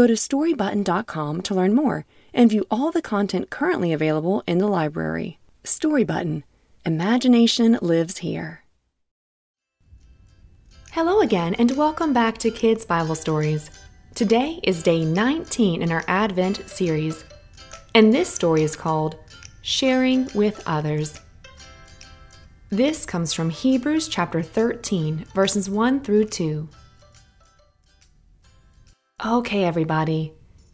Go to storybutton.com to learn more and view all the content currently available in the library. Storybutton Imagination lives here. Hello again, and welcome back to Kids Bible Stories. Today is day 19 in our Advent series, and this story is called Sharing with Others. This comes from Hebrews chapter 13, verses 1 through 2. Okay, everybody.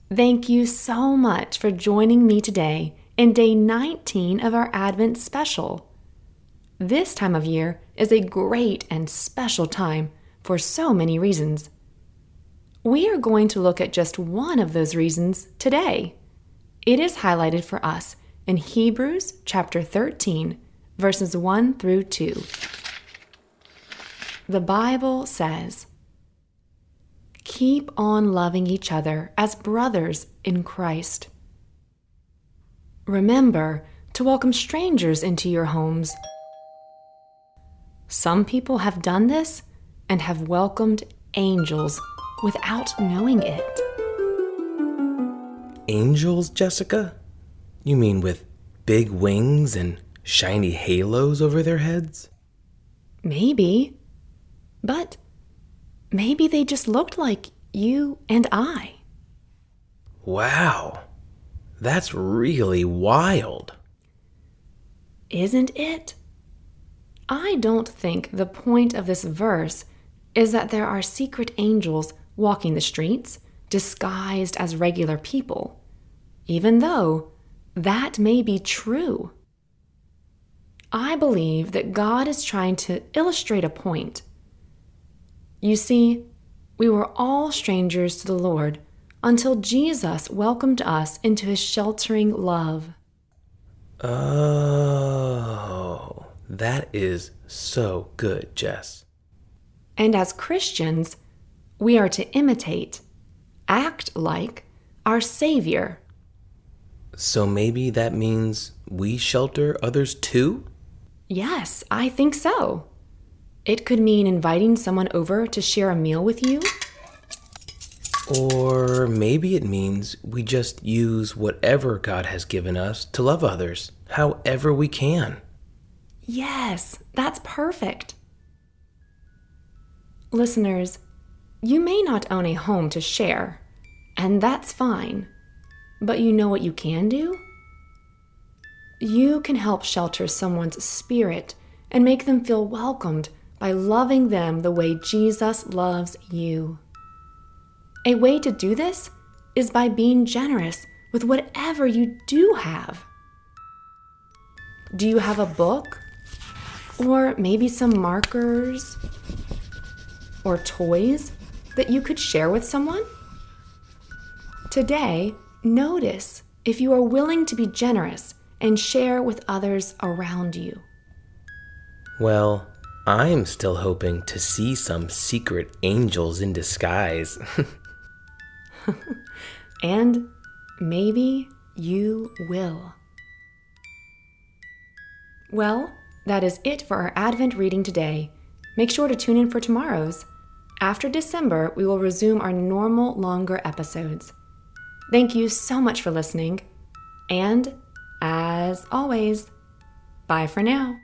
Thank you so much for joining me today in day 19 of our Advent special. This time of year is a great and special time for so many reasons. We are going to look at just one of those reasons today. It is highlighted for us in Hebrews chapter 13, verses 1 through 2. The Bible says, Keep on loving each other as brothers in Christ. Remember to welcome strangers into your homes. Some people have done this and have welcomed angels without knowing it. Angels, Jessica? You mean with big wings and shiny halos over their heads? Maybe. But maybe they just looked like you and I. Wow. That's really wild. Isn't it? I don't think the point of this verse is that there are secret angels walking the streets disguised as regular people, even though that may be true. I believe that God is trying to illustrate a point. You see, we were all strangers to the Lord until Jesus welcomed us into his sheltering love. Oh, that is so good, Jess. And as Christians, we are to imitate, act like our Savior. So maybe that means we shelter others too? Yes, I think so. It could mean inviting someone over to share a meal with you. Or maybe it means we just use whatever God has given us to love others, however we can. Yes, that's perfect. Listeners, you may not own a home to share, and that's fine. But you know what you can do? You can help shelter someone's spirit and make them feel welcomed by loving them the way Jesus loves you. A way to do this is by being generous with whatever you do have. Do you have a book? Or maybe some markers? Or toys that you could share with someone? Today, notice if you are willing to be generous and share with others around you. Well, I'm still hoping to see some secret angels in disguise. and maybe you will. Well, that is it for our Advent reading today. Make sure to tune in for tomorrow's. After December, we will resume our normal, longer episodes. Thank you so much for listening. And, as always, bye for now.